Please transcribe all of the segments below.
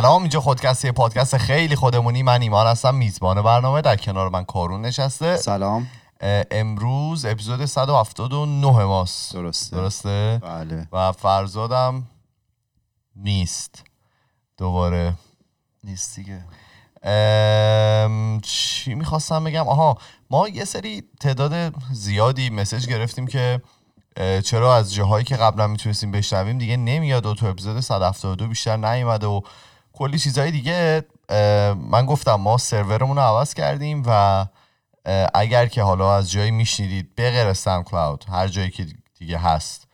سلام اینجا خودکستی پادکست خیلی خودمونی. من ایمان هستم میزبان برنامه. در کنار من کارون نشسته. سلام. امروز اپیزود 179 ماست. درسته. درسته؟ بله. و فرزادم نیست. دوباره. نیست دیگه. ام، چی می‌خواستم بگم؟ آها ما یه سری تعداد زیادی مسج گرفتیم که چرا از جاهایی که قبلا می‌تونستیم بشنویم دیگه نمیاد و تو اپیزود 172 بیشتر نیومده و کلی چیزهای دیگه من گفتم ما سرورمون رو عوض کردیم و اگر که حالا از جایی میشنیدید به غیر SoundCloud هر جایی که دیگه هست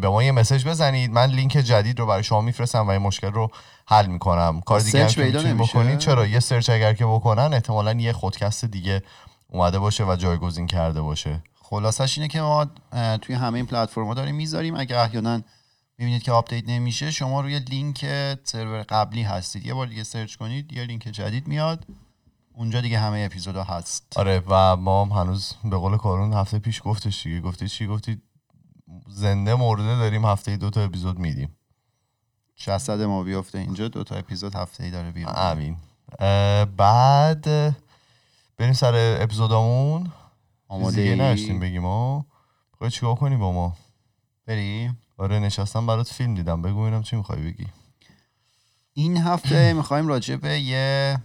به ما یه message بزنید. من لینک جدید رو برای شما میفرستم و این مشکل رو حل می‌کنم. کار دیگه هم؟ بکنید چرا؟ یه search اگر که بکنن احتمالا یه خودکست دیگه اومده باشه و جایگزین کرده باشه. خلاصش اینه که ما توی همه این پلتفرما داریم می‌ذاریم. اگه احیانا می‌بینید که update نمیشه شما روی لینک سرور قبلی هستید. یه بار دیگه search کنید یه لینک جدید میاد. اونجا دیگه همه اپیزودا هست. آره و ما هم هنوز به قول کارون هفته پیش گفتش دیگه. گفتی چی؟ گفتی زنده مرده داریم هفته دو تا اپیزود میدیم. جسد ما بیفته اینجا دو تا اپیزود هفته ای داره بیرون. امین بعد بریم سر اپیزودامون. آماده ای؟ نشتیم بگیم خواهی چیکار کنی با ما؟ بریم. آره نشستم برات فیلم دیدم. بگو اینم چی می‌خوای بگی. این هفته می‌خوایم راجع به یه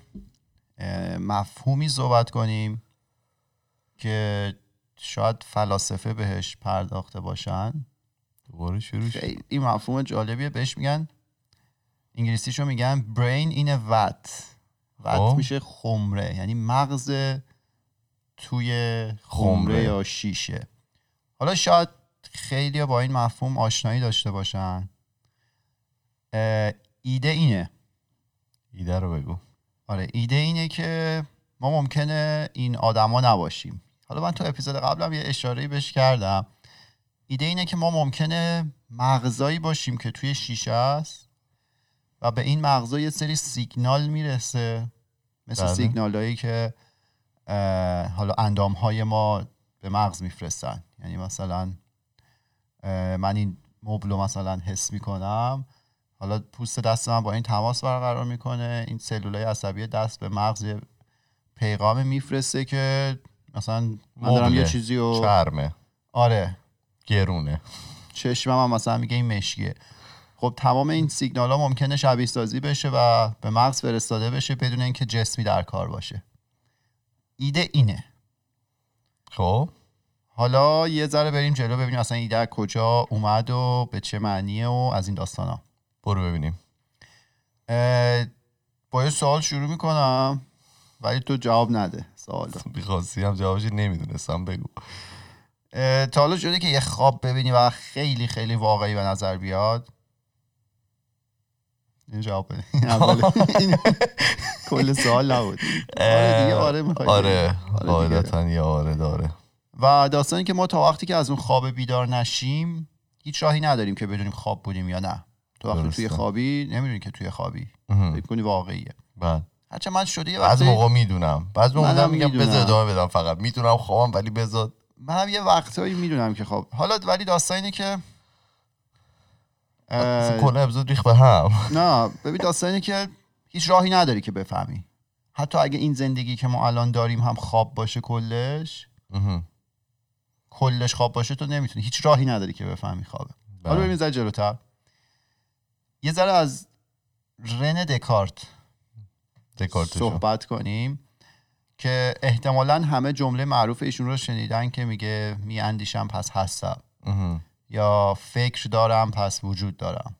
مفهومی صحبت کنیم که شاید فلاسفه بهش پرداخته باشن. دوباره شروع شد. این مفهوم جالبیه. بهش میگن انگلیسیشو میگن a vat. خب. vat میشه خمره. یعنی مغز توی خمره, خمره. یا شیشه. حالا شاید خیلی با این مفهوم آشنایی داشته باشن. ایده اینه. ایده رو بگو. آره ایده اینه که ما ممکنه این آدما نباشیم. حالا من تو اپیزود قبلم یه اشاره بهش کردم. ایده اینه که ما ممکنه مغزایی باشیم که توی شیشه است و به این مغزا یه سری سیگنال می‌رسه. مثل بله. سیگنال هایی که حالا اندام های ما به مغز میفرستن. یعنی مثلا من این مبل رو مثلا حس می‌کنم. حالا پوست دست من با این تماس برقرار می‌کنه. این سلولای عصبی دست به مغز پیغام میفرسته که مثلا من دارم. یه چیزی رو چرمه. آره. گرونه. چشمم هم مثلا میگه این مشکیه. خب تمام این سیگنال ها ممکنه شبیه سازی بشه و به مغز فرستاده بشه بدون اینکه جسمی در کار باشه. ایده اینه. خب. حالا یه ذره بریم جلو ببینیم اصلا ایده کجا اومد و به چه معنیه و از این داستان ها برو ببینیم. با یه سوال شروع می‌کنم ولی تو جواب نده سوال بیخواستی هم جوابش نمی‌دونستم بگو. تا حالا شده که یه خواب ببینی و خیلی خیلی واقعی به نظر بیاد. این جواب کل سوال نبود. آره دیگه آره می‌خوای آره. آره. قاعدتا یه آره داره. و داستانی که ما تا وقتی که از اون خواب بیدار نشیم هیچ راهی نداریم که بدونیم خواب بودیم یا نه. تو وقتی. توی خوابی نمی‌دونی که توی خوابی. فکر کنی واقعیه. بعد هرچه من شده یه وقتی موقع می‌دونم. بعض موقع میگم. بذار ادامه بدم فقط. می‌دونم خوابم ولی بذار. منم یه وقتهایی می‌دونم که خب حالا ولی داستان اینه که کل اپیزود ریخ به هم. نه ببین داستان اینه که هیچ راهی نداری که بفهمی. حتی اگه این زندگی که ما الان داریم هم خواب باشه کلش. کلش خواب باشه تو نمی‌تونی. هیچ راهی نداری که بفهمی خوابه. حالا بله. بریم یه ذره جلوتر. یه ذره از رن دکارت دکارتشو. صحبت کنیم که احتمالا همه جمله معروف ایشون رو شنیدن که میگه میاندیشم پس هستم. یا فکر دارم پس وجود دارم.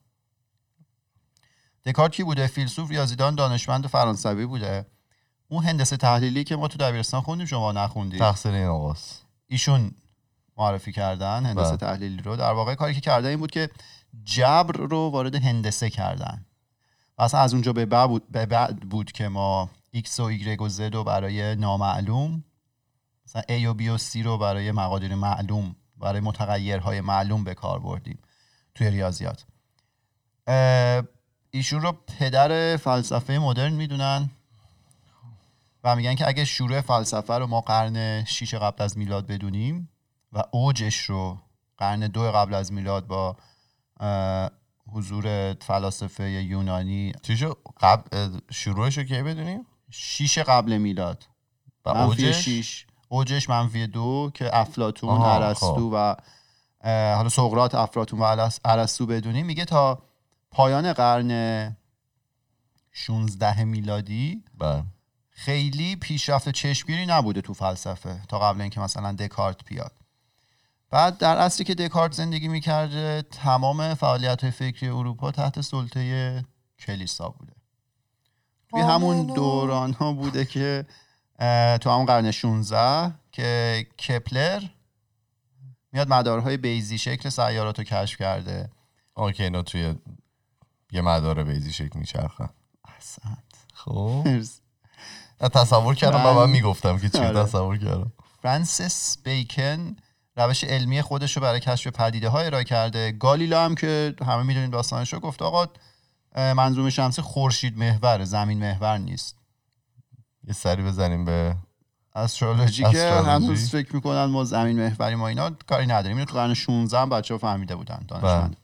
دکارت کی بوده؟ فیلسوف ریاضیدان دانشمند فرانسوی بوده. اون هندسه تحلیلی که ما تو دبیرستان خوندیم شما نخوندید. تقصیر این آقاست. ایشون معرفی کردن هندسه بله. تحلیلی رو. در واقع کاری که کرده این بود که جبر رو وارد هندسه کردن. و اصلا از اونجا به بعد بود, به بعد بود که ما x و y و z رو برای نامعلوم مثلا a و b و c رو برای مقادیر معلوم برای متغیرهای معلوم به کار بردیم توی ریاضیات. ایشون رو پدر فلسفه مدرن می‌دونن و میگن که اگه شروع فلسفه رو ما قرن 6 قبل از میلاد بدونیم و اوجش رو قرن دو قبل از میلاد با حضور فلاسفه یونانی چی شو قبل شروعش رو کی بدونیم شیش قبل میلاد. و اوجش؟ شیش. اوجش منفی دو که افلاتون آها، ارسطو خب. و حالا سقراط افلاتون و ارس- ارسطو بدونیم میگه تا پایان قرن 16 میلادی بله. خیلی پیشرفت چشمگیری نبوده تو فلسفه تا قبل اینکه مثلا دکارت بیاد. بعد در اصلی که دکارت زندگی می‌کرده تمام فعالیت فکری اروپا تحت سلطه کلیسا بوده. توی همون دوران ها بوده که تو همون قرن 16 که کپلر میاد مدارهای بیزی شکل سیارات رو کشف کرده. اوکی اینا توی یه مدار بیزی شکل میچرخن احسنت خب. تصور کردم و من- من می‌گفتم که چی آره. تصور کردم. فرانسیس بیکن روش علمی خودش رو برای کشف پدیده ها ارائه کرده. گالیلا هم که همه می‌دونید داستانش رو گفت آقا منظومه شمسی خورشید محور زمین محور نیست. یه سری بزنیم به استرولوژی که. هنوز فکر می‌کنن ما زمین محوری ما اینا کاری نداریم. اینو تو قرن 16 هم بچه ها فهمیده بودن دانشمند.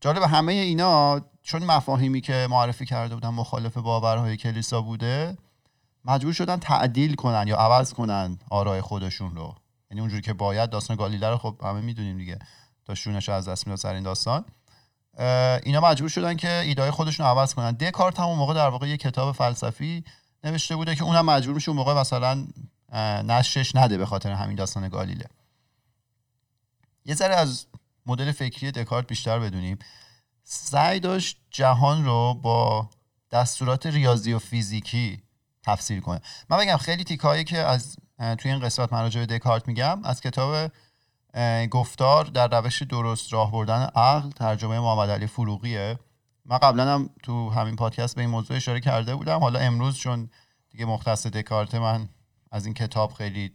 جالب همه اینا چون مفاهیمی که معرفی کرده بودن مخالف باورهای کلیسا بوده مجبور شدن تعدیل کنن یا عوض کنن آرای خودشون رو. یعنی اونجوری که باید داستان گالیله رو خب همه می‌دونیم دیگه. تا شونش از دست می‌داد سر این داستان. اینا مجبور شدن که ایدای خودشون عوض کنن. دکارت همون موقع در واقع یه کتاب فلسفی نوشته بوده که اونم مجبور میشه اون موقع مثلا اه، نشرش نده به خاطر همین داستان گالیله. یه ذره از مدل فکری دکارت بیشتر بدونیم. سعی داشت جهان رو با دستورات ریاضی و فیزیکی تفسیر کنه. من بگم خیلی تیکایی که از توی این قسمت من راجع به دکارت میگم. از کتاب گفتار در روش درست راه بردن عقل ترجمه محمد علی فروغیه. من قبلا هم تو همین پادکست به این موضوع اشاره کرده بودم. حالا امروز چون دیگه مختص دکارت من از این کتاب خیلی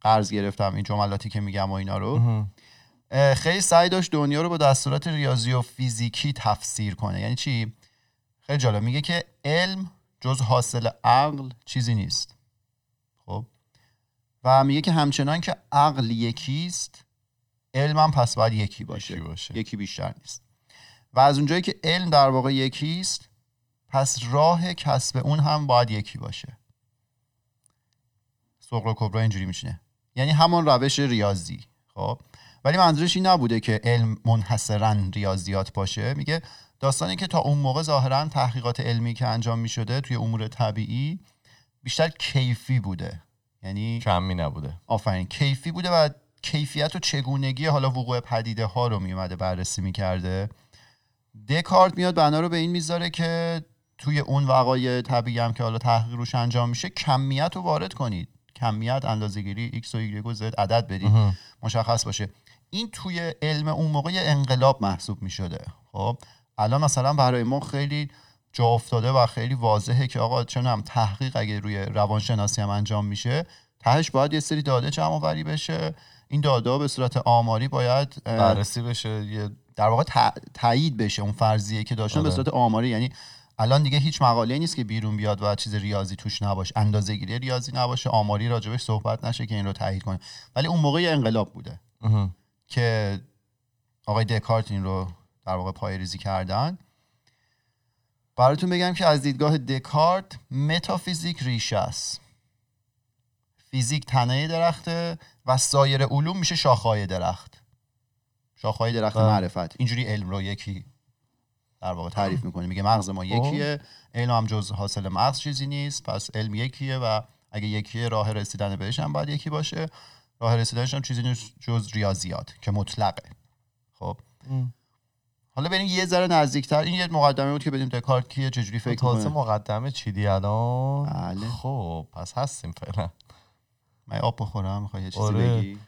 قرض گرفتم این جملاتی که میگم و اینا رو. خیلی سعی داشت دنیا رو با دستورات ریاضی و فیزیکی تفسیر کنه. یعنی چی؟ خیلی جالب. میگه که علم جز حاصل عقل چیزی نیست. خب؟ و میگه که همچنان که عقل یکیست علم هم پس باید یکی باشه. یکی باشه. یکی بیشتر نیست. و از اونجایی که علم در واقع یکیست پس راه کسب اون هم باید یکی باشه. سقر و کبرا اینجوری میشینه یعنی همون روش ریاضی خب؟ ولی منظورش این نبوده که علم منحصرا ریاضیات باشه. میگه داستانی که تا اون موقع ظاهرا تحقیقات علمی که انجام می‌شده توی امور طبیعی بیشتر کیفی بوده. یعنی کمی نبوده. آفرین. کیفی بوده و کیفیت و چگونگی حالا وقوع پدیده ها رو میومده بررسی می‌کرده دکارت میاد بنا رو به این می‌ذاره که توی اون وقایع طبیعی هم که حالا تحقیق روش انجام میشه کمیت رو وارد کنید. کمیت اندازه‌گیری x و y و z عدد بدید. مشخص باشه. این توی علم اون موقع انقلاب محسوب می‌شده. خب؟ الان مثلا برای ما خیلی جا افتاده و خیلی واضحه که آقا چنم تحقیق اگه روی روانشناسی هم انجام میشه تهش باید یه سری داده جمع آوری بشه. این داده به صورت آماری باید بررسی بشه یه در واقع تایید بشه اون فرضیه که داشتن به آره. صورت آماری. یعنی الان دیگه هیچ مقاله نیست که بیرون بیاد و چیز ریاضی توش نباشه اندازه گیری ریاضی نباشه آماری راجبش صحبت نشه که این رو تایید کنه. ولی اون موقع یه انقلاب بوده. که آقای دکارت این رو در واقع پای ریزی کردن. براتون بگم که از دیدگاه دکارت متافیزیک ریشه است. فیزیک تنه درخته و سایر علوم میشه شاخهای درخت. شاخهای درخت بله. معرفت. اینجوری علم رو یکی در واقع تعریف می‌کنه میگه مغز ما یکیه. علم هم جز حاصل مغز چیزی نیست. پس علم یکیه و اگه یکیه راه رسیدن بهش هم باید یکی باشه. راه رسیدنش هم چیزی نیست جز ریاضیات که مطلقه. خب. ام. حالا بریم یه ذره نزدیکتر. این یه مقدمه بود که بدیم دکارت کیه چجوری فکر کنه مقدمه چیدی الان؟ بله. خب پس هستیم فعلا. من آب بخورم می‌خوای یه چیزی آره. بگی؟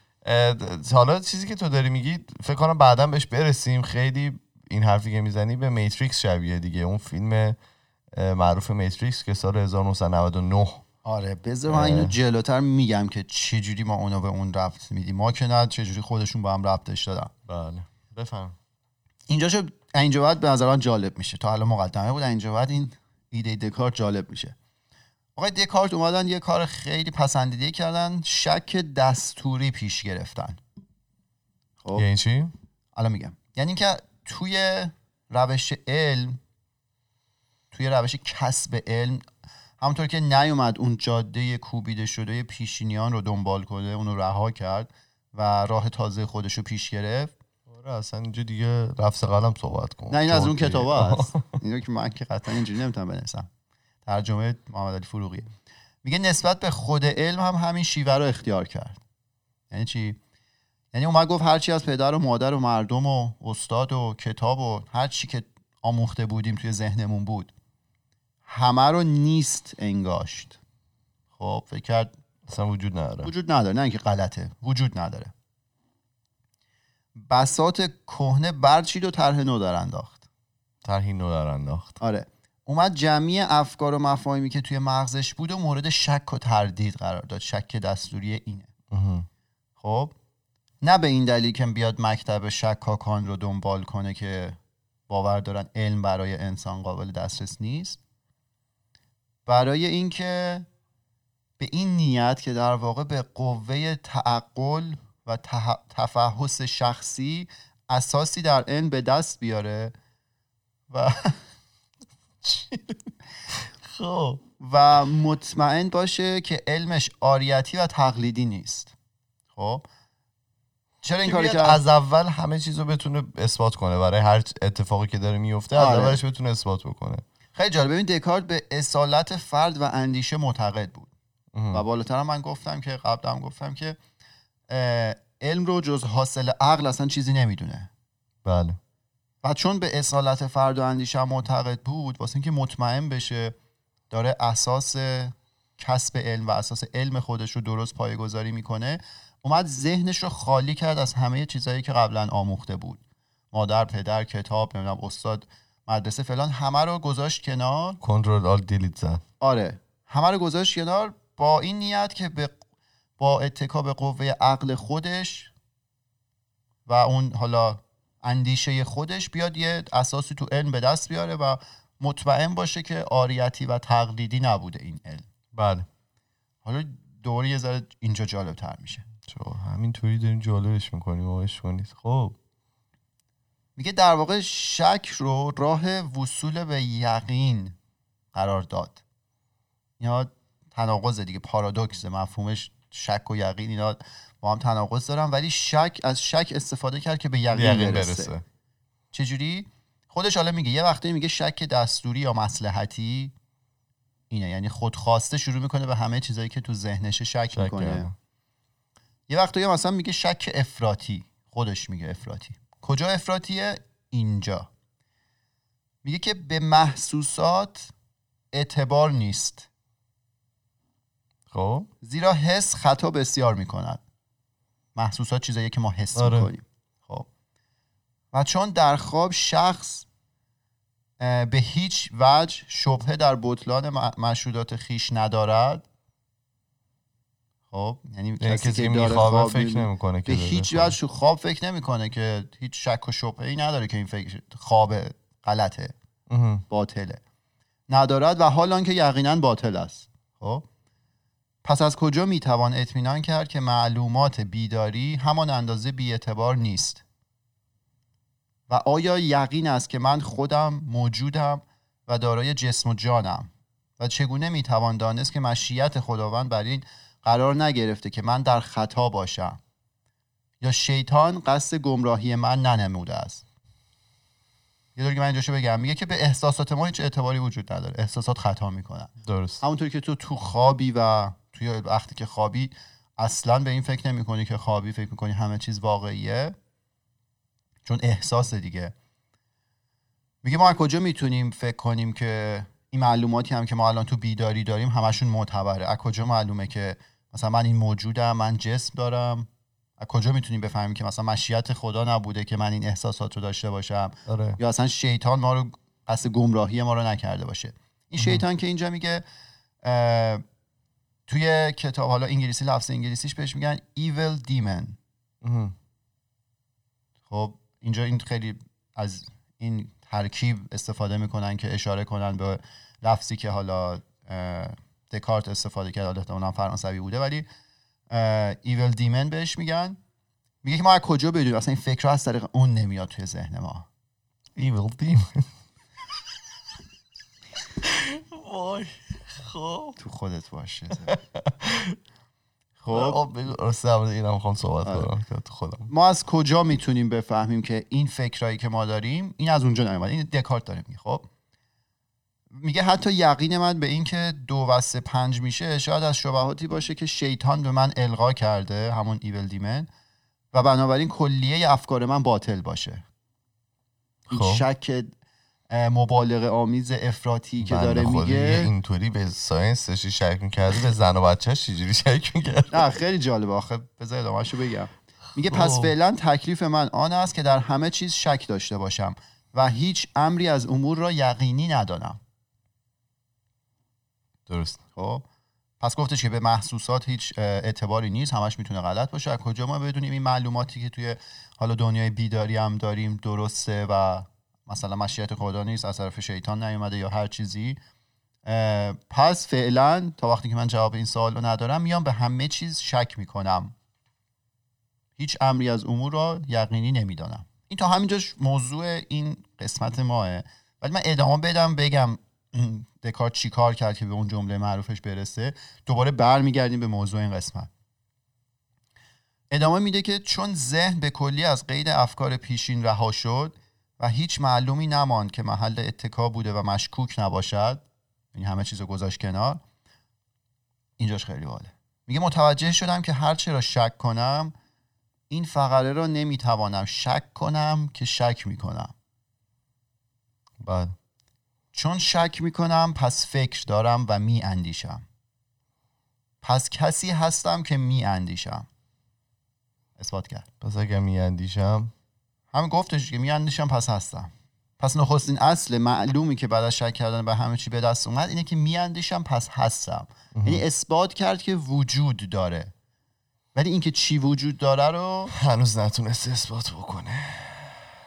حالا چیزی که تو داری میگی فکر کنم بعدا بهش برسیم. خیلی این حرفی که می‌زنی به میتریکس شبیه دیگه. اون فیلم معروف میتریکس که سال 1999 آره بذار من اینو جلوتر میگم که چجوری ما اونو به اون ربط میدیم. ما که نه چجوری خودشون با هم ربطش دادن بله. بفهم اینجا شو اینجا بعد به نظر من جالب میشه. تا حالا مقدمه بود اینجا بعد این ایده دکارت جالب میشه. آقای دکارت اومدن یه کار خیلی پسندیده کردن شک دستوری پیش گرفتن. خب. یعنی چی؟ الان میگم. یعنی که توی روش علم توی روش کسب علم همونطور که نیومد اون جاده کوبیده شده پیشینیان رو دنبال کنه اونو رها کرد و راه تازه خودش رو پیش گرفت. آره اصلا اینجا دیگه رفس قلم صحبت کن. نه این از اون کتاب هست. اینو که من که قطعا اینجوری نمی‌تونم بنویسم. ترجمه محمد علی فروغیه. میگه نسبت به خود علم هم همین شیوه رو اختیار کرد. یعنی چی؟ یعنی اومد گفت هرچی از پدر و مادر و مردم و استاد و کتاب و هر چی که آموخته بودیم توی ذهنمون بود همه رو نیست انگاشت. خب فکر کرد اصلا وجود نداره. وجود نداره. نه اینکه غلطه وجود نداره. بسات کهنه برچید و طرح نو در انداخت؟ طرحی نو در انداخت. آره. اومد جمعی افکار و مفاهیمی که توی مغزش بود و مورد شک و تردید قرار داد. شک دستوری اینه. خب؟ نه به این دلیل که بیاد مکتب شکاکان رو دنبال کنه که باور دارن علم برای انسان قابل دسترس نیست. برای اینکه به این نیت که در واقع به قوه تعقل و تفحص شخصی اساسی در علم به دست بیاره و خب و مطمئن باشه که علمش آریتی و تقلیدی نیست. خب؟ چرا این که کاری کرد؟ از اول همه چیز رو بتونه اثبات کنه برای هر اتفاقی که داره میفته از آره. اولش بتونه اثبات بکنه. خیلی جالب. ببین دکارت به اصالت فرد و اندیشه معتقد بود. و بالاتر من گفتم که قبلا هم گفتم که علم رو جز حاصل عقل اصلا چیزی نمی‌دونه. بله. و چون به اصالت فرد و اندیشه معتقد بود واسه اینکه مطمئن بشه داره اساس کسب علم و اساس علم خودش رو درست پایه‌گذاری می‌کنه اومد ذهنش رو خالی کرد از همه چیزهایی که قبلا آموخته بود. مادر پدر کتاب نمی‌دونم استاد مدرسه فلان همه رو گذاشت کنار. کنترل آل دیلیت زد. آره. همه رو گذاشت کنار با این نیت که به با اتکا به قوه عقل خودش و اون حالا اندیشه خودش بیاد یه اساسی تو علم به دست بیاره و مطمئن باشه که آریتی و تقلیدی نبوده این علم. بله. حالا دوره یه ذره اینجا جالب تر میشه چرا همینطوری داریم جالبش می‌کنیم عشق کنید خب. میگه در واقع شک رو راه وصول به یقین قرار داد. یا تناقض دیگه پارادوکس مفهومش شک و یقین اینا با هم تناقض دارن ولی شک از شک استفاده کرد که به یقین, یقین برسه. برسه. چجوری؟ خودش حالا میگه یه وقتی میگه شک دستوری یا مسلحتی اینه. یعنی خودخواسته شروع می‌کنه به همه چیزایی که تو ذهنش شک, شک می‌کنه. یه وقتی مثلا میگه شک افراطی. خودش میگه افراطی. کجا افراطیه؟ اینجا. میگه که به محسوسات اعتبار نیست. خب. زیرا حس خطا بسیار می‌کند. محسوسات چیزایی که ما حس آره. می‌کنیم. خب. و چون در خواب شخص به هیچ وجه شبهه در بطلان مشهودات خیش ندارد خب یعنی یعنی کسی کسی که داره خواب فکر نمی‌کنه که به هیچ. وجه خواب فکر نمی‌کنه که هیچ شک و شبهه ای نداره که این فکر خواب غلطه. باطله. ندارد و حال آنکه یقینا باطل است. خب. پس از کجا می‌توان اطمینان کرد که معلومات بیداری همان اندازه بیاعتبار نیست؟ و آیا یقین است که من خودم موجودم و دارای جسم و جانم؟ و چگونه می‌توان دانست که مشیت خداوند بر این قرار نگرفته که من در خطا باشم؟ یا شیطان قصد گمراهی من ننموده است؟ یه دور که من اینجاشو بگم. میگه که به احساسات ما هیچ اعتباری وجود نداره. احساسات خطا می‌کنن. درست. همونطور که تو تو خوابی و توی وقتی که خوابی اصلا به این فکر نمی کنی که خوابی فکر می‌کنی همه چیز واقعیه؟ چون احساس دیگه. میگه ما از کجا می‌تونیم فکر کنیم که این معلوماتی هم که ما الان تو بیداری داریم همشون معتبره؟ از کجا معلومه که مثلا من این موجودم من جسم دارم؟ از کجا می‌تونیم بفهمیم که مثلا مشیت خدا نبوده که من این احساسات رو داشته باشم؟ آره. یا اصلا شیطان ما رو قصد گمراهی ما رو نکرده باشه. این شیطان که اینجا میگه توی کتاب حالا انگلیسی لفظ انگلیسیش بهش میگن evil demon. اها. خب اینجا این خیلی از این ترکیب استفاده می‌کنن که اشاره کنن به لفظی که حالا دکارت استفاده کرد حالا احتمالاً فرانسوی بوده ولی evil demon بهش میگن. میگه که ما از کجا بدونیم؟ اصلا این فکر از طریق اون نمیاد توی ذهن ما. ایویل دیم وای. خب. تو خودت باشه. خب. خب مورد اینم می‌خوام صحبت آره. کنم که تو خودم. ما از کجا می‌تونیم بفهمیم که این فکرایی که ما داریم این از اونجا نیومده این دکارت داره میگه خب؟ میگه حتی یقین من به این که دو و سه پنج میشه شاید از شبهاتی باشه که شیطان به من القا کرده همون ایول دیمن. و بنابراین کلیه افکار من باطل باشه. این خب. شک اه، مبالغه آمیز افراطی که داره میگه. اینطوری به ساینسش شک می‌کرده به زن و بچهش چجوری شک می‌کرد نه خیلی جالبه. آخه بذار ادامه‌شو بگم. میگه پس. فعلا تکلیف من آن است که در همه چیز شک داشته باشم و هیچ امری از امور را یقینی ندانم. درست. خب پس گفتش که به محسوسات هیچ اعتباری نیست همش می‌تونه غلط باشه. از کجا ما بدونیم این معلوماتی که توی حالا دنیای بیداری هم داریم درسته و مثلا مشیت خدا نیست از طرف شیطان نیومده یا هر چیزی. پس فعلا تا وقتی که من جواب این سوال رو ندارم میام به همه چیز شک می‌کنم. هیچ امری از امور را یقینی نمی‌دانم. این تا همینجاش موضوع این قسمت ماه. ولی من ادامه بدم بگم دکارت چی کار کرد که به اون جمله معروفش برسه. دوباره برمیگردیم به موضوع این قسمت. ادامه میده که چون ذهن به کلی از قید افکار پیشین رها شد و هیچ معلومی نماند که محل اتکا بوده و مشکوک نباشد. یعنی همه چیز رو گذاشت کنار. اینجاش خیلی باله میگه متوجه شدم که هر چه را شک کنم این فقره را نمی‌توانم شک کنم که شک می‌کنم. بعد چون شک می‌کنم پس فکر دارم و می اندیشم پس کسی هستم که می اندیشم اثبات کرد. پس اگر میاندیشم همین گفتش که می اندیشم پس هستم. پس نخستین اصل معلومی که بعد از شک کردن به همه چی به دست اومد اینه که می اندیشم پس هستم. یعنی اثبات کرد که وجود داره. ولی اینکه چی وجود داره رو هنوز نتونست اثبات بکنه.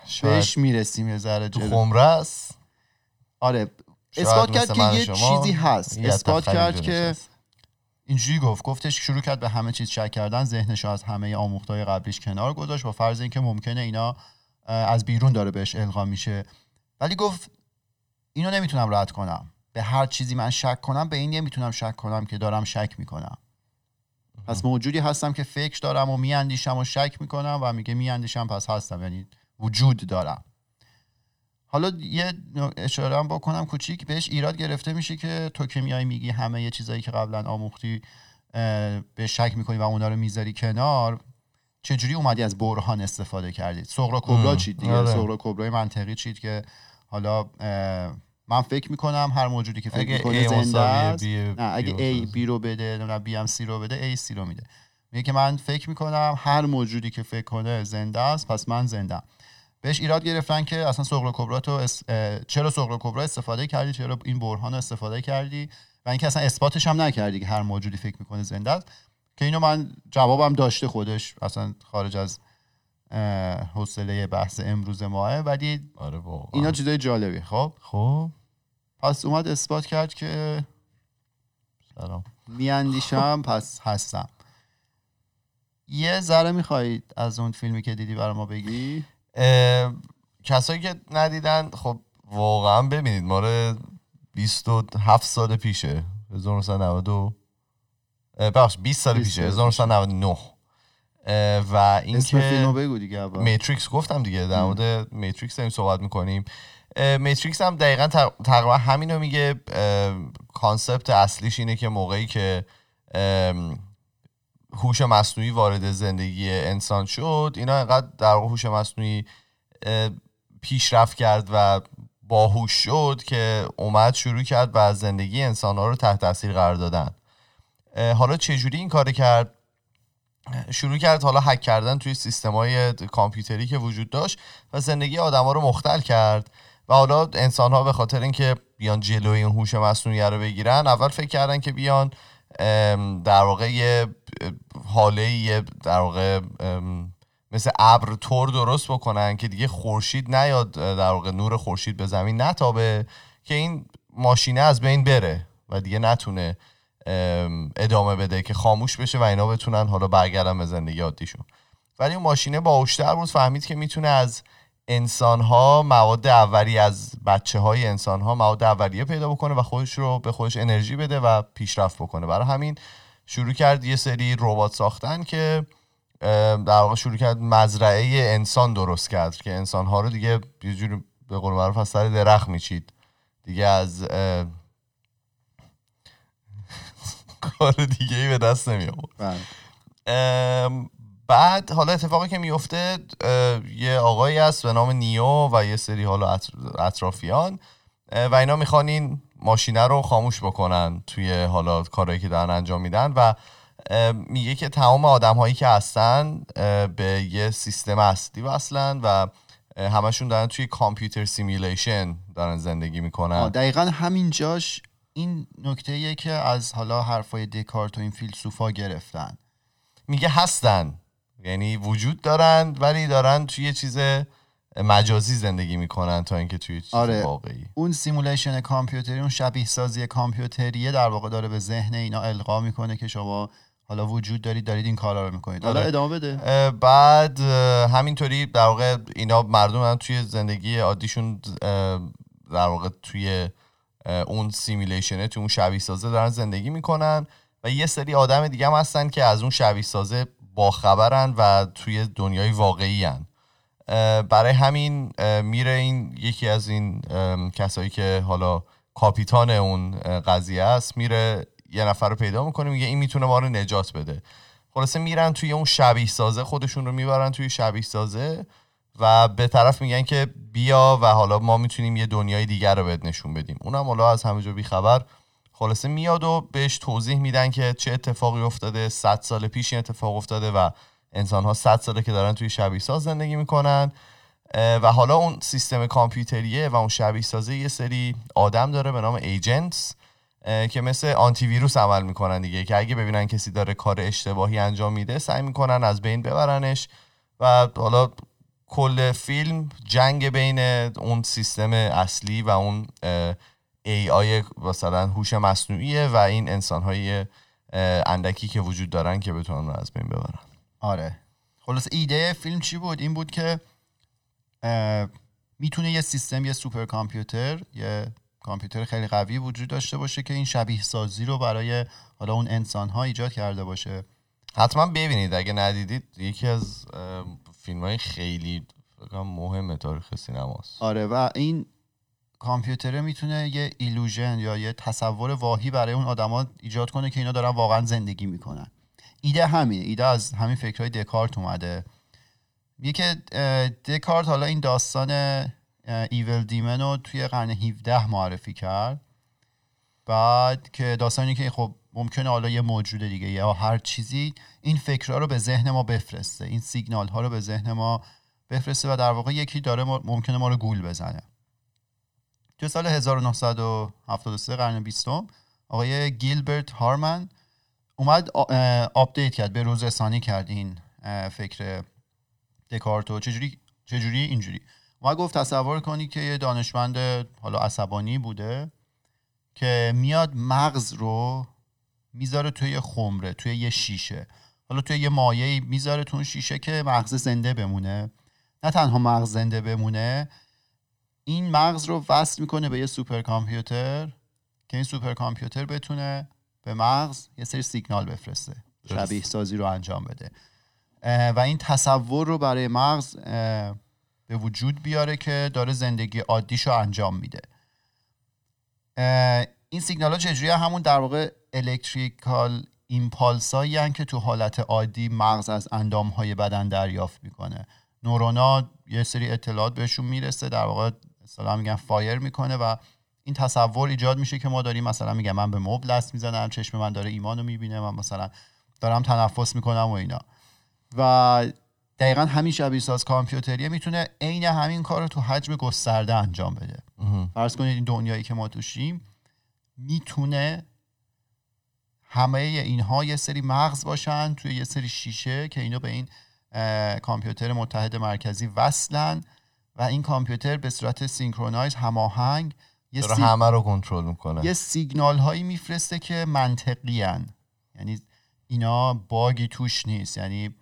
شاید بهش می‌رسیم یه ذره تو. خمره است. آره اثبات کرد که یه چیزی هست. اثبات کرد که. اینجوری گفت گفتش شروع کرد به همه چیز شک کردن ذهنش از همه آموختهای قبلیش کنار گذاشت. با فرض اینکه ممکنه اینا از بیرون داره بهش القا میشه. ولی گفت اینو نمی‌تونم رد کنم. به هر چیزی من شک کنم به این نمی‌تونم شک کنم که دارم شک می‌کنم. پس موجودی هستم که فکر دارم و میاندیشم و شک می‌کنم و میگه میاندیشم پس هستم. یعنی وجود دارم. حالا یه اشاره هم بکنم کوچیک بهش ایراد گرفته میشه که تو که میای میگی همه یه چیزایی که قبلا آموختی به شک می‌کنی و اونا رو می‌ذاری کنار چجوری اومدی از برهان استفاده کردید سغرا کبرا چید دیگه آره. سغرا کبرای منطقی چید که حالا من فکر می‌کنم هر موجودی که فکر می‌کنه A زنده است نه اگه A. B رو بده نمی‌دونم B هم C رو بده A C رو میده میگه که من فکر می‌کنم هر موجودی که فکر کنه زنده است پس من زنده بهش ایراد گرفتن که اصلا سغرا کبرا تو اس... چرا سغرا کبرا استفاده کردی؟ چرا این برهان استفاده کردی؟ و اینکه اصلا اثباتش هم نکردی که هر موجودی فکر می‌کنه زنده است که اینو من جوابم داشته خودش اصلا خارج از حوصله بحث امروز ماه. ولی آره واقعا. اینا چیزای جالبی. خب؟ خب. پس اومد اثبات کرد که سلام. میاندیشم پس هستم. یه ذره می‌خواهید از اون فیلمی که دیدی برای ما بگی؟ کسایی که ندیدن خب واقعا ببینید ما رو 27 سال پیشه 1992 اه، بخش 20 سال 20 پیشه سال 1999 اه، و اینکه بگو دیگه اول. میتریکس گفتم دیگه در مورد میتریکس داریم صحبت می‌کنیم. Matrix هم دقیقا تق- تقریبا همینو میگه concept اصلیش اینه که موقعی که هوش مصنوعی وارد زندگی انسان شد اینا انقدر در هوش مصنوعی پیشرفت کرد و باهوش شد که اومد شروع کرد و زندگی انسان ها رو تحت تاثیر قرار دادن. حالا چجوری این کار کرد؟ شروع کرد حالا هک کردن توی سیستم های کامپیوتری که وجود داشت و زندگی آدما رو مختل کرد و حالا انسان ها به خاطر اینکه بیان جلوی این هوش مصنوعی رو بگیرن اول فکر کردن که بیان در واقع یه حاله یه در واقع مثل ابر تور درست بکنن که دیگه خورشید نیاد در واقع نور خورشید به زمین نتابه که این ماشینه از بین بره و دیگه نتونه ام، ادامه بده که خاموش بشه و اینا بتونن حالا برگردن به زندگی عادیشون. ولی اون ماشینه باهوشتر بود فهمید که می‌تونه از انسان ها مواد اولیه از بچه های انسان ها مواد اولیه پیدا بکنه و خودش رو به خودش انرژی بده و پیشرفت بکنه. برای همین شروع کرد یه سری ربات ساختن که در واقع شروع کرد مزرعه انسان درست کرد که انسان ها رو دیگه یه جوری به قول معروف از سر درخت میچید. دیگه از کار دیگه ای به دست نمی بعد حالا اتفاقی که میفته یه آقایی هست به نام نیو و یه سری حالا اطرافیان و اینا می‌خوان این ماشینه رو خاموش بکنن توی حالا کارهایی که دارن انجام میدن و میگه که تمام آدم هایی که هستن به یه سیستم اصلی وصلن و همشون دارن توی computer simulation دارن زندگی می‌کنن. دقیقا همین جاش این نکته که از حالا حرفای دکارت و این فیلسوفا گرفتن. میگه هستن. یعنی وجود دارن ولی دارن توی یه چیز مجازی زندگی می‌کنن تا اینکه توی چیز آره. واقعی اون سیمولیشن کامپیوتری اون شبیه سازی کامپیوتریه در واقع داره به ذهن اینا القا می‌کنه که شما حالا وجود دارید دارید این کارا رو می‌کنید حالا آره. ادامه بده بعد همینطوری در واقع اینا مردم هم توی زندگی عادیشون در واقع توی اون سیمیلیشنه توی اون شبیه سازه دارن زندگی می‌کنن و یه سری آدم دیگه هم هستن که از اون شبیه سازه باخبرن و توی دنیای واقعی هن. برای همین میره این یکی از این کسایی که حالا کاپیتان اون قضیه است میره یه نفر رو پیدا می‌کنه میگه این می‌تونه ما رو نجات بده. خلاصه میرن توی اون شبیه سازه خودشون رو می‌برن توی شبیه سازه و به طرف میگن که بیا و حالا ما می‌تونیم یه دنیای دیگر رو بهت نشون بدیم. اونم حالا از همه جا بیخبر. خلاصه میاد و بهش توضیح میدن که چه اتفاقی افتاده 100 سال پیش این اتفاق افتاده و انسان ها 100 ساله که دارن توی شبیه ساز زندگی می‌کنن. و حالا اون سیستم کامپیوتریه و اون شبیه سازه یه سری آدم داره به نام ایجنتس که مثل آنتی ویروس عمل می‌کنن دیگه که اگه ببینن کسی داره کار اشتباهی انجام میده سعی می‌کنن از بین ببرنش. و حالا کل فیلم جنگ بین اون سیستم اصلی و اون ای آی مثلا هوش مصنوعیه و این انسان های اندکی که وجود دارن که بتونن رو از بین ببرن. آره. خلاص ایده فیلم چی بود؟ این بود که می‌تونه یه سیستم یه سوپر کامپیوتر یه کامپیوتر خیلی قوی وجود داشته باشه که این شبیه سازی رو برای حالا اون انسان ها ایجاد کرده باشه. حتما ببینید اگه ندیدید یکی از فیلم های خیلی مهم تاریخ سینماست. آره و این کامپیوتره می‌تونه یه ایلوژن یا یه تصور واهی برای اون آدما ایجاد کنه که اینا دارن واقعا زندگی می‌کنن. ایده همینه. ایده از همین فکرهای دکارت اومده. اه، دکارت حالا این داستان ایول دیمن رو توی قرن 17 معرفی کرد. بعد که داستانی که خب ممکنه حالا یه موجود دیگه یا هر چیزی این فکرها رو به ذهن ما بفرسته. این سیگنال ها رو به ذهن ما بفرسته و در واقع یکی داره ممکنه ما رو گول بزنه. تو سال 1973 قرن 20 آقای گیلبرت هارمن اومد update کرد به روز رسانی کرد این فکر دکارتو. چجوری چجوری؟ اینجوری. ما گفت تصور کنی که یه دانشمند حالا عصبانی بوده که میاد مغز رو می‌ذاره توی خمره توی یه شیشه. حالا توی یه مایه می‌ذاره تو اون شیشه که مغز زنده بمونه. نه تنها مغز زنده بمونه این مغز رو وصل می‌کنه به یه سوپر کامپیوتر که این سوپر کامپیوتر بتونه به مغز یه سری سیگنال بفرسته. شبیه سازی رو انجام بده. و این تصور رو برای مغز به وجود بیاره که داره زندگی عادیش رو انجام میده. این سیگنال ها چجوری همون در واقع electrical impulse هایی که تو حالت عادی مغز از اندام های بدن دریافت می‌کنه. نورونا یه سری اطلاعات بهشون می‌رسه در واقع اصطلاحا میگن fire می‌کنه و این تصور ایجاد میشه که ما داریم مثلا میگم من به مبل دست می‌زنم چشم من داره امینو می‌بینه من مثلا دارم تنفس می‌کنم و اینا. و دقیقا همین شبیه ساز کامپیوتریه می‌تونه عین همین کار رو تو حجم گسترده انجام بده. فرض کنید این دنیایی که ما توشیم می‌تونه همه اینها یه سری مغز باشن توی یه سری شیشه که اینا به این کامپیوتر متحد مرکزی وصلن و این کامپیوتر به صورت synchronize هماهنگ یه, سی- همه رو کنترل می‌کنه. یه سیگنال هایی میفرسته که منطقی هن. یعنی اینا باگی توش نیست. یعنی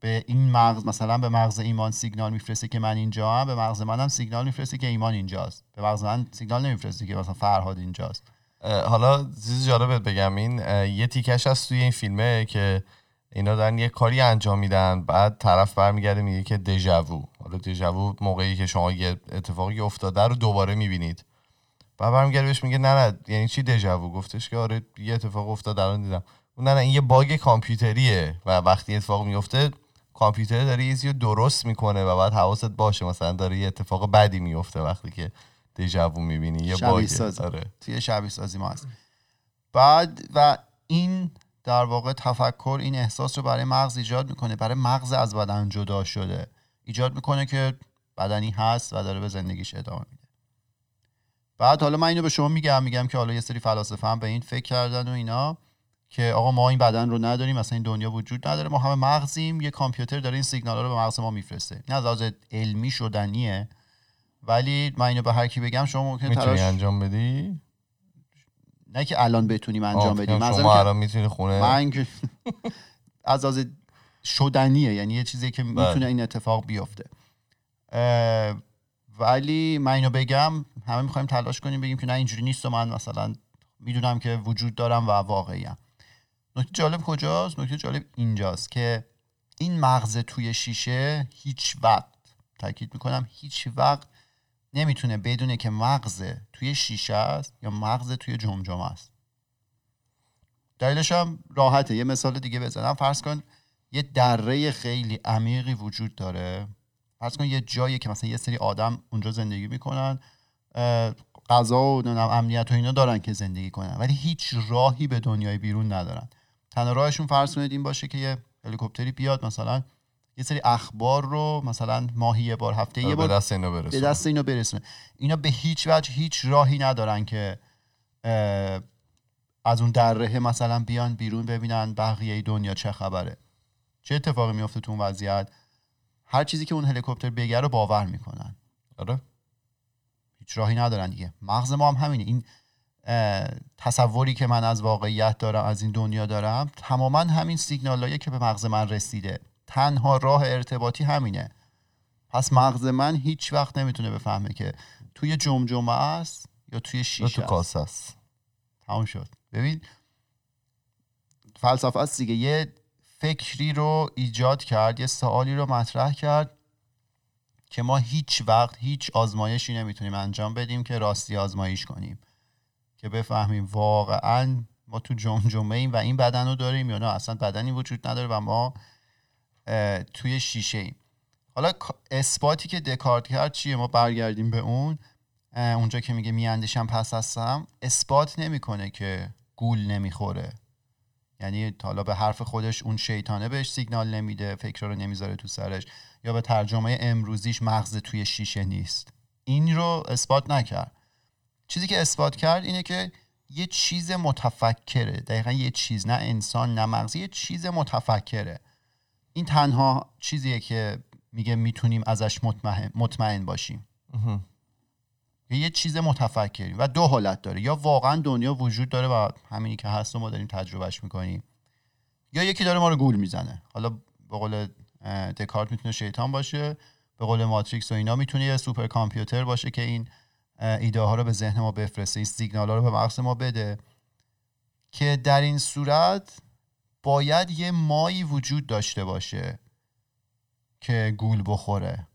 به این مغز مثلا به مغز ایمان سیگنال میفرسته که من اینجا هم به مغز منم سیگنال میفرسته که ایمان اینجاست. به مغز من سیگنال نمیفرسته که مثلا فرهاد اینجاست. حالا چیز جالبت بگم. این یه تیکش هست توی این فیلمه که اینا دارن یه کاری انجام میدن بعد طرف برمیگرده میگه که دژاوو. حالا دژاوو موقعی که شما یه اتفاقی افتاده رو دوباره می‌بینید. بعد برمیگرده بهش میگه نه نه یعنی چی دژاوو گفتش که آره یه اتفاق افتاد الان دیدم. نه نه این یه باگ کامپیوتریه. و وقتی اتفاق میفته کامپیوتر داره یه رو درست می‌کنه و بعد حواست باشه مثلا داره یه اتفاق بدی میفته وقتی که دژاوو می‌بینی یه باگ آره. توی شبیه سازی ما هست. بعد و این در واقع تفکر این احساس رو برای مغز ایجاد می‌کنه برای مغز از بدن جدا شده. ایجاد می‌کنه که بدنی هست و داره به زندگیش ادامه میده. بعد حالا من اینو به شما میگم میگم که حالا یه سری فلاسفه هم به این فکر کردن و اینا که آقا ما این بدن رو نداریم مثلا این دنیا وجود نداره ما همه مغزیم یه کامپیوتر داره این سیگنال رو به مغز ما میفرسته. نه از علمی شدنیه ولی من اینو به هر کی بگم شما ممکنه تلاش انجام بدی؟ نه که الان بتونیم انجام بدیم شما الان می‌تونی خونه من از از شدنیه یعنی یه چیزی که بله. می‌تونه این اتفاق بیفته. ولی من اینو بگم همه می‌خوایم تلاش کنیم بگیم که نه اینجوری نیست و من مثلا می‌دونم که وجود دارم و واقعی نکته جالب کجاست؟ نکته جالب اینجاست که این مغز توی شیشه هیچ وقت تاکید می‌کنم هیچ وقت نمی‌تونه بدونه که مغز توی شیشه است یا مغز توی جمجمه است. دلیلش هم راحته. یه مثال دیگه بزنم. فرض کن یه دره خیلی عمیقی وجود داره. فرض کن یه جایی که مثلا یه سری آدم اونجا زندگی می‌کنن غذا و امنیت و اینا دارن که زندگی کنن ولی هیچ راهی به دنیای بیرون ندارن. تنها راهشون فرض کنید این باشه که یه هلیکوپتری بیاد مثلا یه سری اخبار رو مثلا ماهی یه بار هفته یه بار به دست اینو برسونه. به دست اینو برسونه. اینا به هیچ وجه هیچ راهی ندارن که از اون دره مثلا بیان بیرون ببینن بقیه دنیا چه خبره. چه اتفاقی میفته تو اون وضعیت؟ هر چیزی که اون هلیکوپتر بگه رو باور می‌کنن. آره. هیچ راهی ندارن دیگه. مغز ما هم همینه. این تصوری که من از واقعیت دارم از این دنیا دارم تماما همین سیگنالایی که به مغز من رسیده. تنها راه ارتباطی همینه. پس مغز من هیچ وقت نمی‌تونه بفهمه که توی جمجمه است یا توی شیشه تو کاسه است. تمام شد. ببین فلسفه است دیگه. یه فکری رو ایجاد کرد یه سوالی رو مطرح کرد که ما هیچ وقت هیچ آزمایشی نمی‌تونیم انجام بدیم که راستی آزمایش کنیم. که بفهمیم واقعا ما تو جمجمه ایم و این بدن رو داریم یا نه. اصلا بدنی وجود نداره و ما توی شیشه ایم. حالا اثباتی که دکارت کرد چیه؟ ما برگردیم به اون. اونجا که میگه میاندیشم پس هستم اثبات نمی‌کنه که گول نمی‌خوره. یعنی حالا به حرف خودش اون شیطانه بهش سیگنال نمیده فکر رو نمی‌ذاره تو سرش یا به ترجمه امروزیش مغز توی شیشه نیست. این رو اثبات نکرد. چیزی که اثبات کرد اینه که یه چیز متفکره. دقیقا یه چیز نه انسان نه مغز یه چیز متفکره. این تنها چیزیه که میگه می‌تونیم ازش مطمئن, مطمئن باشیم. یه چیز متفکری و دو حالت داره. یا واقعا دنیا وجود داره و همینی که هست و ما داریم تجربهش می‌کنیم یا یکی داره ما رو گول می‌زنه. حالا به قول دکارت می‌تونه شیطان باشه به قول ماتریکس و اینا می‌تونه یه سوپر کامپیوتر باشه که این ایده ها رو به ذهن ما بفرسته این سیگنال ها رو به مغز ما بده که در این صورت باید یه مایی وجود داشته باشه که گول بخوره.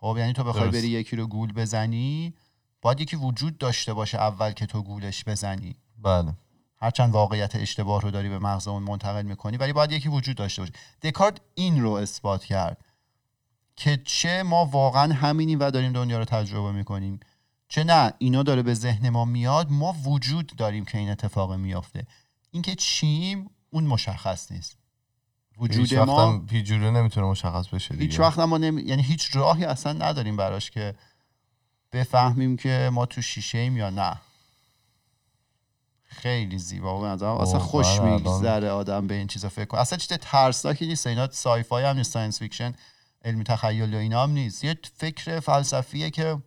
خب یعنی تو بخوای بری یکی رو گول بزنی باید یکی وجود داشته باشه اول که تو گولش بزنی. بله. هرچند واقعیت اشتباه رو داری به مغز اون منتقل می‌کنی ولی باید یکی وجود داشته باشه. دکارت این رو اثبات کرد که چه ما واقعا همینیم و داریم دنیا رو تجربه می‌کنیم. چه نه اینا داره به ذهن ما میاد ما وجود داریم که این اتفاق میافته. اینکه چیم اون مشخص نیست. وجود ما هیچ نمی‌تونه مشخص بشه دیگه. هیچ وقت ما نمی... یعنی هیچ راهی اصلا نداریم براش که بفهمیم که ما تو شیشه ایم یا نه. خیلی زیبا. و اصلا خوش میگذره آدم به این چیزا فکر کنه. اصلا چیز ترسناکی نیست. اینا sci-fi هم نیست science fiction علمی تخیل یا اینا هم نیست. یه فکر فلسفیه که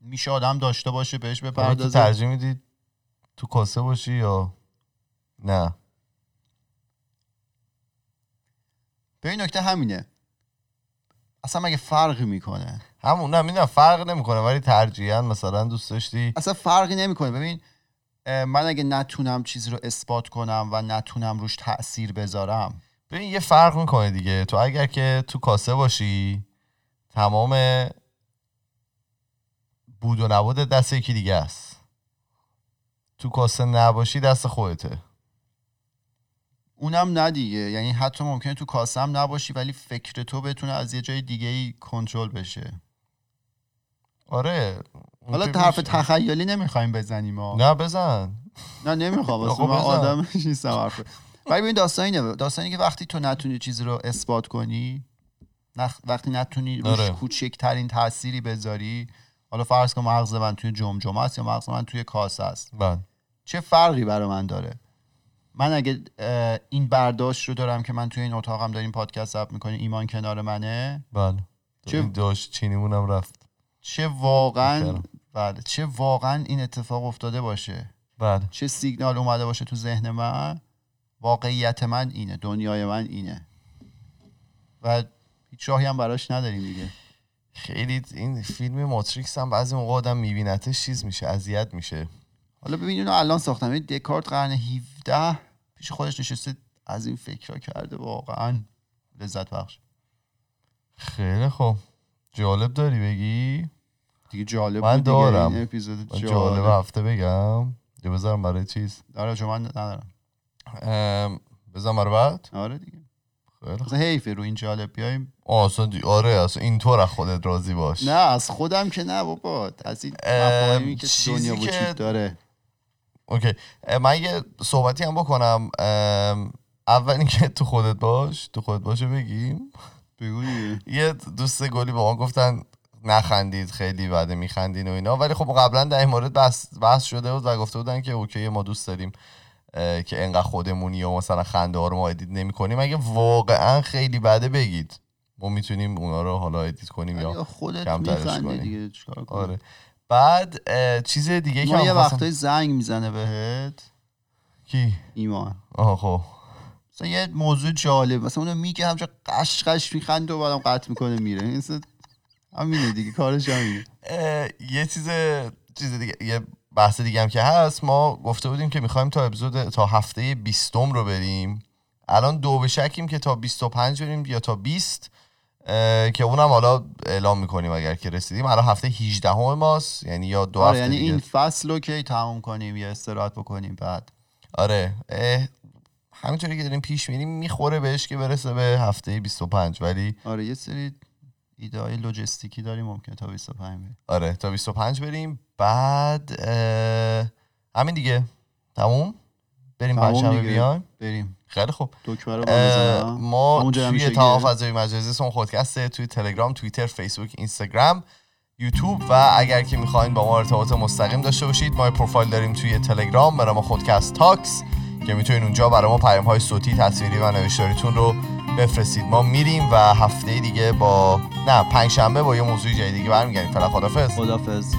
میشه آدم داشته باشه بهش بپردازه. ترجیح می‌دید تو کاسه باشی یا نه؟ به این نکته همینه. اصلا مگه فرقی می‌کنه؟ همون نه می‌دونم فرق نمی‌کنه ولی ترجیحاً مثلا دوست داشتی؟ اصلا فرقی نمی‌کنه. ببین من اگه نتونم چیزی رو اثبات کنم و نتونم روش تاثیر بذارم. ببین یه فرق می‌کنه دیگه. تو اگر که تو کاسه باشی تمام بود و نبود دست یکی دیگه است. تو کاسه نباشی دست خودته. اونم نه دیگه. یعنی حتی ممکنه تو کاسم نباشی ولی فکر تو بتونه از یه جای دیگه ای کنترل بشه. آره حالا حرف میشه. تخیلی نمی‌خوایم بزنیم ها. نه بزن. نه نمی‌خوام خب من بزن. آدم نیستم حرف. ولی ببین داستان اینه داستانی که وقتی تو نتونی چیزی رو اثبات کنی نخ- وقتی نتونی روش آره. کوچکترین تأثیری بذاری حالا فرض کن مغز من توی جمجمه است یا مغز من توی کاسه است. بله. چه فرقی برای من داره؟ من اگه این برداشت رو دارم که من توی این اتاقم داریم پادکست ضبط می‌کنیم ایمان کنار منه؟ بله. چه- داشت چینیمونم رفت. چه واقعا. بله چه واقعا این اتفاق افتاده باشه؟ بله. چه سیگنال اومده باشه تو ذهن من؟ واقعیت من اینه دنیای من اینه. و هیچ راهی هم براش نداریم دیگه. خیلی این فیلم ماتریکس هم بعضی موقع آدم میبینتش چیز میشه اذیت میشه. حالا ببین اینو الان ساختم. این دکارت قرن 17 پیش خودش نشسته از این فکرها کرده. واقعا لذت بخش. خیلی خوب. جالب داری بگی؟ دیگه جالب من دارم. این اپیزود جالب, جالب. هفته بگم. یا بذارم برای چیز؟ آره چون من ندارم. بذارم برای بعد؟ آره دیگه. خیلی حیفه رو این جالب بیایم. اصلا دی- آره اصلا اینطور از خودت راضی باش. نه از خودم که نه بابا. از این ام، مفاهیمی که دنیا وجود داره. اوکی. من یه صحبتی هم بکنم. اول اینکه تو خودت باش تو خودت باشه بگیم. بگو دیگه یه دوست گلی با ما گفتن نخندید خیلی بعد میخندین و اینا. ولی خب قبلا در این مورد بحث, بحث شده بود و گفته بودن که okay ما دوست داریم که انقدر خودمونی و مثلا خنده ها رو ما edit نمی کنیم. اگه واقعا خیلی بده بگید ما می‌تونیم اونا رو حالا edit کنیم یا خودت کمترش میخندی کنی. دیگه چیکار کنی آره. بعد چیز دیگه که یه وقتای زنگ می‌زنه بهت. کی؟ ایمان. آها خب. مثلا یه موضوع جالب مثلا اونو میگه همچه قش قش میخنده و بعدم قطع می‌کنه میره. مثلا همینه دیگه کارش همینه. یه چیز چیز دیگه یه بحث دیگه هم که هست. ما گفته بودیم که می‌خوایم تا اپیزود تا هفته بیستم رو بریم. الان دو به شکیم که تا 25 بریم یا تا 20 اه، که اونم حالا اعلام می‌کنیم اگر که رسیدیم. الان هفته 18 همه ماست یعنی یا دو آره هفته یعنی دیگه. این فصل رو کی تموم کنیم یا استراحت بکنیم بعد. آره همینطوری که داریم پیش میریم می‌خوره بهش که برسه به هفته 25 ولی آره یه سری ایده های لوجستیکی داریم ممکنه تا 25 بریم. آره تا 25 بریم. بعد همین دیگه. تموم؟ بریم پنجشنبه. بیایم بریم. خیلی خوب. رو ما توی تمام. فضای مجازی سون خودکسته توی تلگرام توییتر فیسبوک اینستاگرام یوتیوب و اگر که می‌خواین با ما ارتباط مستقیم داشته باشید ما پروفایل داریم توی تلگرام برای ما خودکست تاکس که می‌تونید اونجا برای ما پیام های صوتی تصویری و نوشتاریتون رو بفرستید. ما میریم و هفته دیگه با نه پنج شنبه با یه موضوع جدید دیگه برمیگردیم. فعلا خدافظ خدافظ